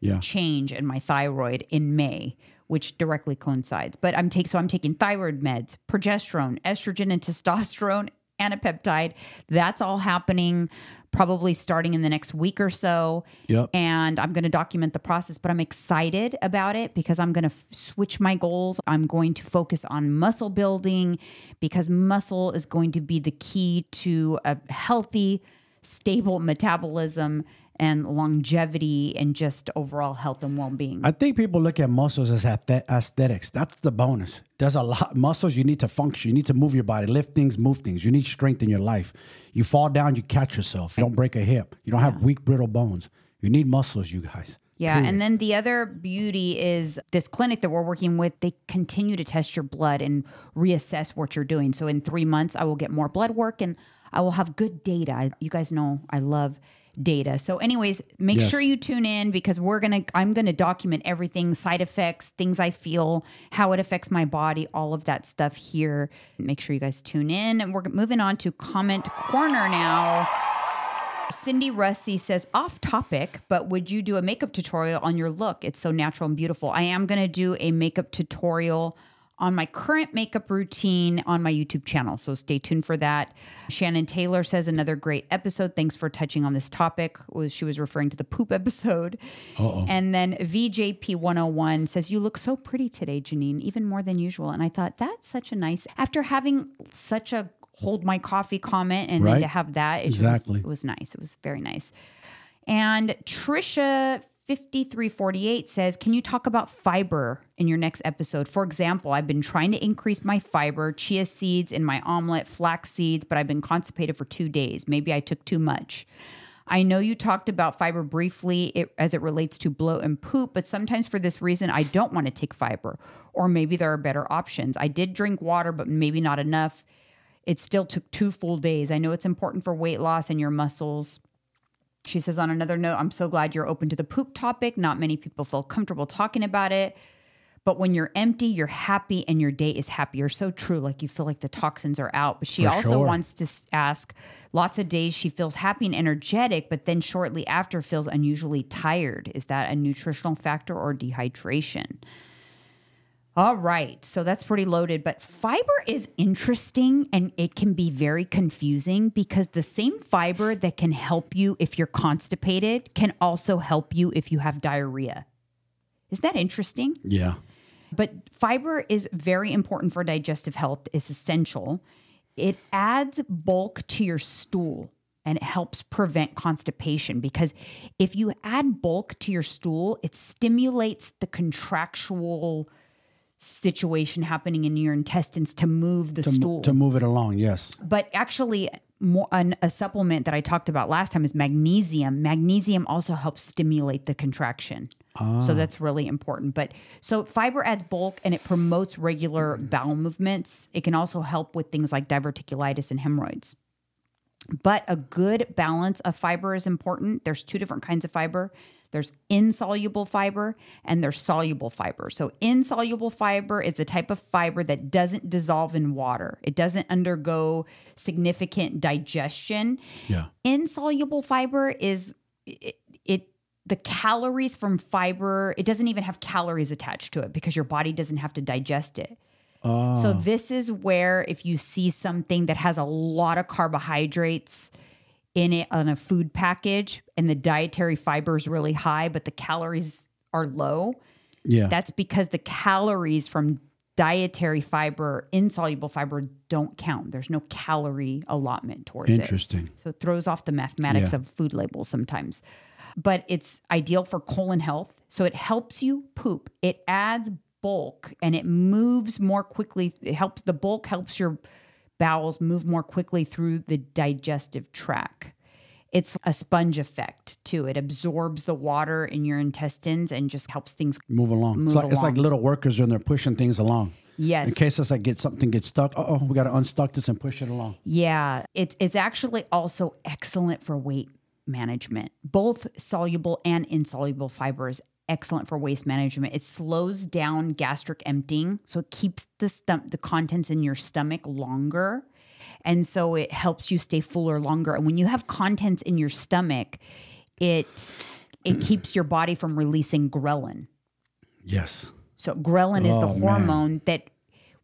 Yeah. change in my thyroid in May, which directly coincides. But I'm taking so I'm taking thyroid meds, progesterone, estrogen and testosterone, and a peptide. That's all happening probably starting in the next week or so. Yep. And I'm going to document the process, but I'm excited about it because I'm going to f- switch my goals. I'm going to focus on muscle building because muscle is going to be the key to a healthy, stable metabolism and longevity and just overall health and well-being. I think people look at muscles as aesthetics. That's the bonus. There's a lot muscles you need to function. You need to move your body, lift things, move things. You need strength in your life. You fall down, you catch yourself. You don't break a hip. You don't have weak, brittle bones. You need muscles, you guys. Yeah. And then the other beauty is this clinic that we're working with, they continue to test your blood and reassess what you're doing. So in three months, I will get more blood work and I will have good data. I- You guys know I love data. So, anyways, make Yes. sure you tune in because we're gonna I'm gonna document everything, side effects, things I feel, how it affects my body, all of that stuff here. Make sure you guys tune in. And we're moving on to comment corner now. Cindy Russi says, off topic, but would you do a makeup tutorial on your look? It's so natural and beautiful. I am going to do a makeup tutorial on my current makeup routine on my YouTube channel. So stay tuned for that. Shannon Taylor says, another great episode. Thanks for touching on this topic. Was She was referring to the poop episode. Oh. And then VJP101 says, You look so pretty today, Jeanine, even more than usual. And I thought, that's such a nice, after having such a hold my coffee comment and then to have that, it was- Exactly. it was nice. It was very nice. And Trisha 5348 says, Can you talk about fiber in your next episode? For example, I've been trying to increase my fiber, chia seeds in my omelet, flax seeds, but I've been constipated for two days. Maybe I took too much. I know you talked about fiber briefly it, as it relates to bloat and poop, but sometimes for this reason, I don't want to take fiber, or maybe there are better options. I did drink water, but maybe not enough. It still took two full days. I know it's important for weight loss and your muscles. She says, on another note, I'm so glad you're open to the poop topic. Not many people feel comfortable talking about it. But when you're empty, you're happy and your day is happier. So true. Like you feel like the toxins are out. But she For also sure. wants to ask lots of days she feels happy and energetic, but then shortly after feels unusually tired. Is that a nutritional factor or dehydration? All right. So that's pretty loaded. But fiber is interesting and it can be very confusing because the same fiber that can help you if you're constipated can also help you if you have diarrhea. Is that interesting? Yeah. But fiber is very important for digestive health, it's essential. It adds bulk to your stool and it helps prevent constipation because if you add bulk to your stool, it stimulates the contractual situation happening in your intestines to move the To, stool. to move it along, yes. but actually more an, a supplement that i talked about last time is magnesium. Magnesium also helps stimulate the contraction. So ah. that's really important. But so fiber adds bulk and it promotes regular bowel movements. It can also help with things like diverticulitis and hemorrhoids. But a good balance of fiber is important. There's two different kinds of fiber there's insoluble fiber and there's soluble fiber. So, insoluble fiber is the type of fiber that doesn't dissolve in water, it doesn't undergo significant digestion. Yeah. Insoluble fiber is it, it the calories from fiber, it doesn't even have calories attached to it because your body doesn't have to digest it. So ah. this is where if you see something that has a lot of carbohydrates in it on a food package and the dietary fiber is really high but the calories are low, Yeah. that's because the calories from dietary fiber, insoluble fiber don't count. There's no calorie allotment towards it. Interesting. So it throws off the mathematics Yeah. of food labels sometimes. But it's ideal for colon health. So it helps you poop. It adds bulk and it moves more quickly. It helps the bulk helps your bowels move more quickly through the digestive tract. It's a sponge effect too. It absorbs the water in your intestines and just helps things Move along. Move it's like it's like little workers when they're pushing things along. Yes. In case it's like get something gets stuck. Oh, we got to unstuck this and push it along. Yeah, it's it's actually also excellent for weight management. Both soluble and insoluble fiber is excellent for waste management. It slows down gastric emptying, so it keeps the stom- the contents in your stomach longer. And so it helps you stay fuller longer. And when you have contents in your stomach, it it keeps your body from releasing ghrelin. Yes. So ghrelin is the Oh, man. hormone that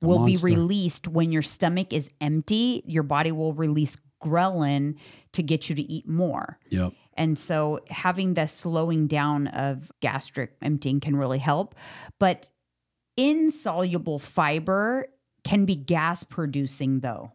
will be released when your stomach is empty. Your body will release ghrelin to get you to eat more. Yep. And so having the slowing down of gastric emptying can really help. But insoluble fiber can be gas producing though.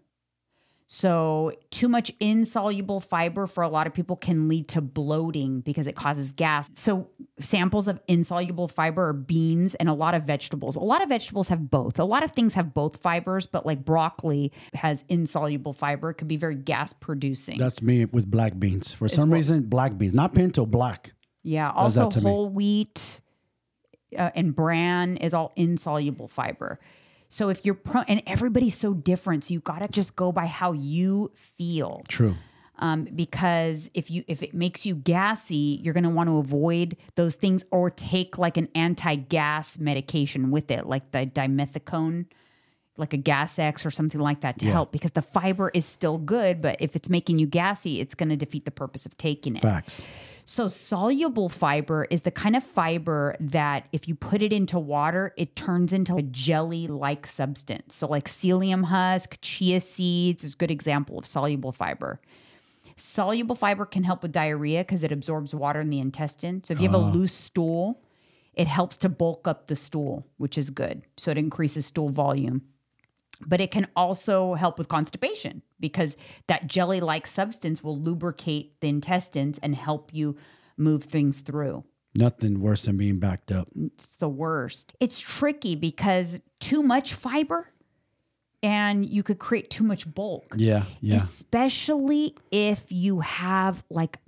So, too much insoluble fiber for a lot of people can lead to bloating because it causes gas. So, samples of insoluble fiber are beans and a lot of vegetables. A lot of vegetables have both. A lot of things have both fibers, but like broccoli has insoluble fiber. It could be very gas producing. That's me with black beans. For some reason, black beans, not pinto, black. Yeah. does Also, to me. whole wheat uh, and bran is all insoluble fiber. So if you're pro- and everybody's so different, so you got to just go by how you feel. True. Um, because if you if it makes you gassy, you're going to want to avoid those things or take like an anti-gas medication with it, like the dimethicone, like a Gas X or something like that to help. Because the fiber is still good, but if it's making you gassy, it's going to defeat the purpose of taking it. Facts. So, soluble fiber is the kind of fiber that if you put it into water, it turns into a jelly like substance. So, like psyllium husk, chia seeds is a good example of soluble fiber. Soluble fiber can help with diarrhea because it absorbs water in the intestine. So, if you have a ah. loose stool, it helps to bulk up the stool, which is good. So, it increases stool volume but it can also help with constipation because that jelly like substance will lubricate the intestines and help you move things through. Nothing worse than being backed up. It's the worst. It's tricky because too much fiber and you could create too much bulk. Yeah, yeah. Especially if you have like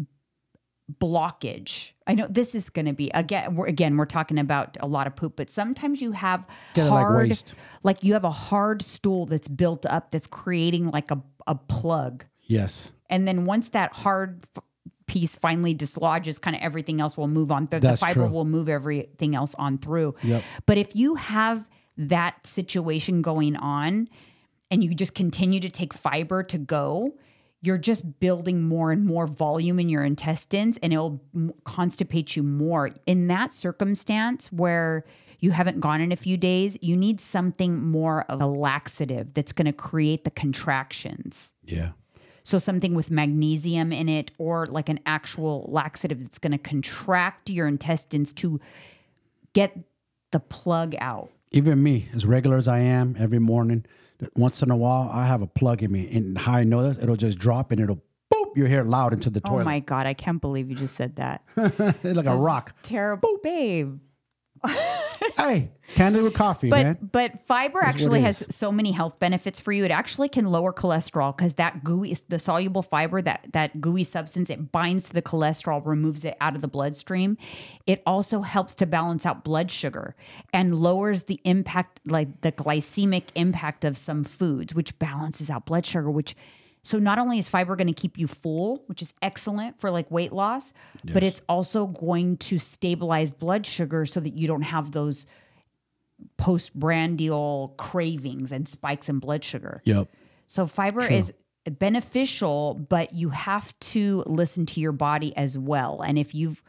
blockage. I know this is going to be again. We're, again, we're talking about a lot of poop, but sometimes you have Kinda like hard, waste. like you have a hard stool that's built up that's creating like a a plug, Yes. and then once that hard f- piece finally dislodges, kind of everything else will move on. The, the fiber true. will move everything else on through. Yep. But if you have that situation going on and you just continue to take fiber to go, you're just building more and more volume in your intestines and it'll m- constipate you more. In that circumstance where you haven't gone in a few days, you need something more of a laxative that's going to create the contractions. Yeah. So something with magnesium in it or like an actual laxative that's going to contract your intestines to get the plug out. Even me, as regular as I am, every morning, once in a while, I have a plug in me. And how I know this, it'll just drop and it'll boop, your hair loud into the oh toilet. Oh my God, I can't believe you just said that. Like a rock. Terrible, babe. hey, Candidly with Coffee, But man. but fiber what actually has so many health benefits for you. It actually can lower cholesterol because that gooey, the soluble fiber, that that gooey substance, it binds to the cholesterol, removes it out of the bloodstream. It also helps to balance out blood sugar and lowers the impact, like the glycemic impact of some foods, which balances out blood sugar. Which so not only is fiber going to keep you full, which is excellent for like weight loss, but it's also going to stabilize blood sugar so that you don't have those postprandial cravings and spikes in blood sugar. Yep. So fiber is beneficial, but you have to listen to your body as well. And if you've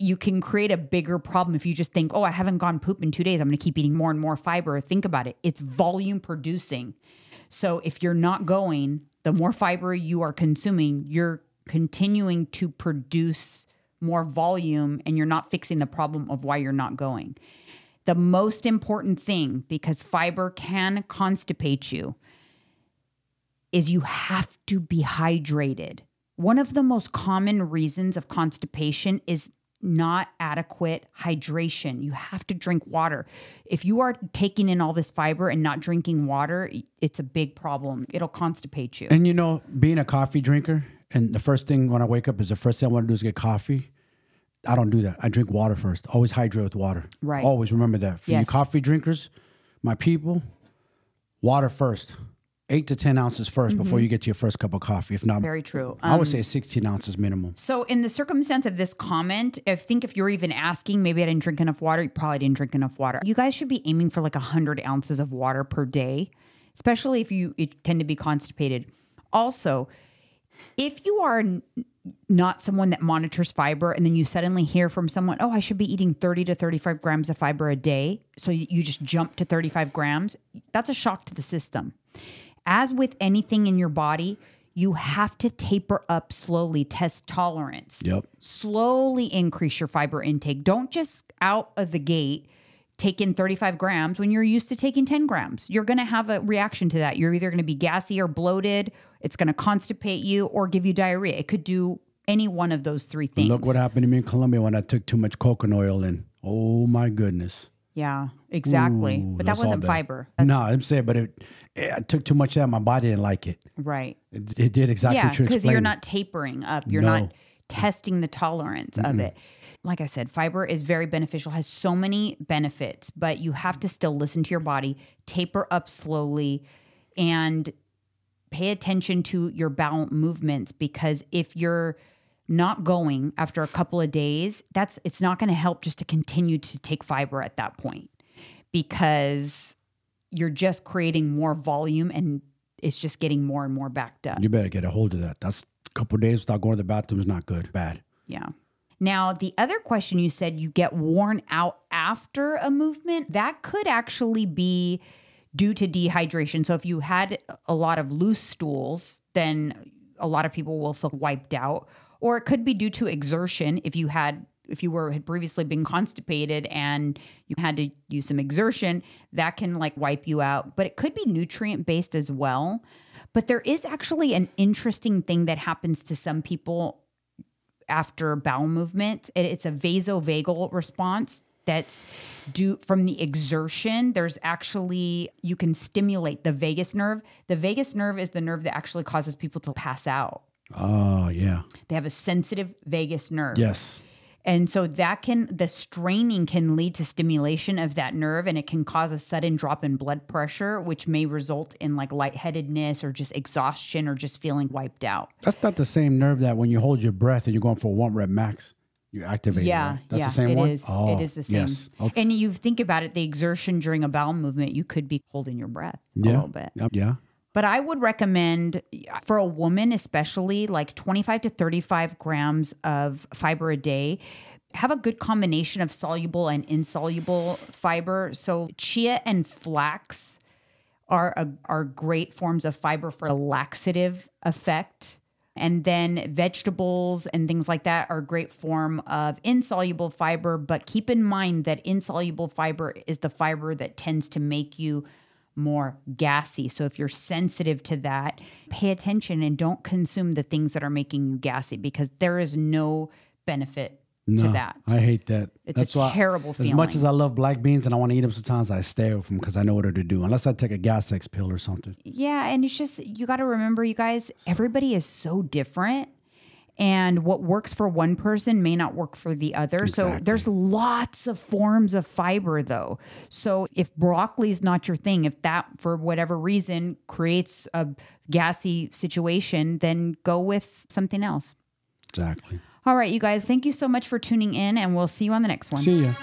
you can create a bigger problem if you just think, oh, I haven't gone poop in two days. I'm going to keep eating more and more fiber. Think about it. It's volume producing. So if you're not going, the more fiber you are consuming, you're continuing to produce more volume and you're not fixing the problem of why you're not going. The most important thing, because fiber can constipate you, is you have to be hydrated. One of the most common reasons of constipation is not adequate hydration. You have to drink water. If you are taking in all this fiber and not drinking water, it's a big problem. It'll constipate you. And you know, being a coffee drinker, and the first thing when I wake up is the first thing I want to do is get coffee. I don't do that. I drink water first. Always hydrate with water. Right. Always remember that. For you Yes. coffee drinkers, my people, water first. Eight to 10 ounces 1st before you get to your first cup of coffee. If not, Mm-hmm. Very true. I would say 16 ounces minimum. So, in the circumstance of this comment, I think if you're even asking, maybe I didn't drink enough water, you probably didn't drink enough water. You guys should be aiming for like 100 ounces of water per day, especially if you tend to be constipated. Also, if you are n- not someone that monitors fiber and then you suddenly hear from someone, oh, I should be eating 30 to 35 grams of fiber a day. So you just jump to 35 grams. That's a shock to the system. As with anything in your body, you have to taper up slowly, test tolerance Yep. slowly increase your fiber intake. Don't just out of the gate take in 35 grams when you're used to taking 10 grams. You're going to have a reaction to that. You're either going to be gassy or bloated. It's going to constipate you or give you diarrhea. It could do any one of those three things. Look what happened to me in Colombia when I took too much coconut oil in. Oh my goodness. Yeah, exactly. Ooh, but that wasn't fiber. No, I'm saying, but it, it, I took too much of that. My body didn't like it. Right. It, it did exactly yeah, what you because you're not tapering up. You're No. not testing the tolerance of it. Like I said, fiber is very beneficial, has so many benefits, but you have to still listen to your body, taper up slowly, and pay attention to your bowel movements because if you're not going after a couple of days, that's it's not going to help just to continue to take fiber at that point because you're just creating more volume and it's just getting more and more backed up. You better get a hold of that. That's a couple of days without going to the bathroom is not good. Bad. Yeah. Now, the other question you said you get worn out after a movement, that could actually be due to dehydration. So if you had a lot of loose stools, then a lot of people will feel wiped out. Or it could be due to exertion if you had if you were had previously been constipated and you had to use some exertion, that can like wipe you out. But it could be nutrient based as well. But there is actually an interesting thing that happens to some people after bowel movement. It- it's a vasovagal response that's due from the exertion. There's actually, you can stimulate the vagus nerve. The vagus nerve is the nerve that actually causes people to pass out. Oh yeah. They have a sensitive vagus nerve. Yes. And so that can, the straining can lead to stimulation of that nerve and it can cause a sudden drop in blood pressure, which may result in like lightheadedness or just exhaustion or just feeling wiped out. That's not the same nerve that when you hold your breath and you're going for one rep max, you activate. it, Yeah, right? That's yeah, the same it one. is. Oh, it is the same. Yes. Okay. And you think about it, the exertion during a bowel movement, you could be holding your breath a little bit. Yep. Yeah. But I would recommend for a woman, especially like 25 to 35 grams of fiber a day. Have a good combination of soluble and insoluble fiber. So, chia and flax are, a, are great forms of fiber for a laxative effect. And then vegetables and things like that are a great form of insoluble fiber. But keep in mind that insoluble fiber is the fiber that tends to make you more gassy. So if you're sensitive to that, pay attention and don't consume the things that are making you gassy because there is no benefit No, to that. I hate that. It's a terrible As much as I love black beans and I want to eat them, sometimes I stay away from them because I know what to do. Unless I take a gas X pill or something. Yeah, and it's just you got to remember, you guys, everybody is so different. And what works for one person may not work for the other. So there's lots of forms of fiber, though. So if broccoli is not your thing, if that for whatever reason creates a gassy situation, then go with something else. Exactly. All right, you guys, thank you so much for tuning in, and we'll see you on the next one. See ya.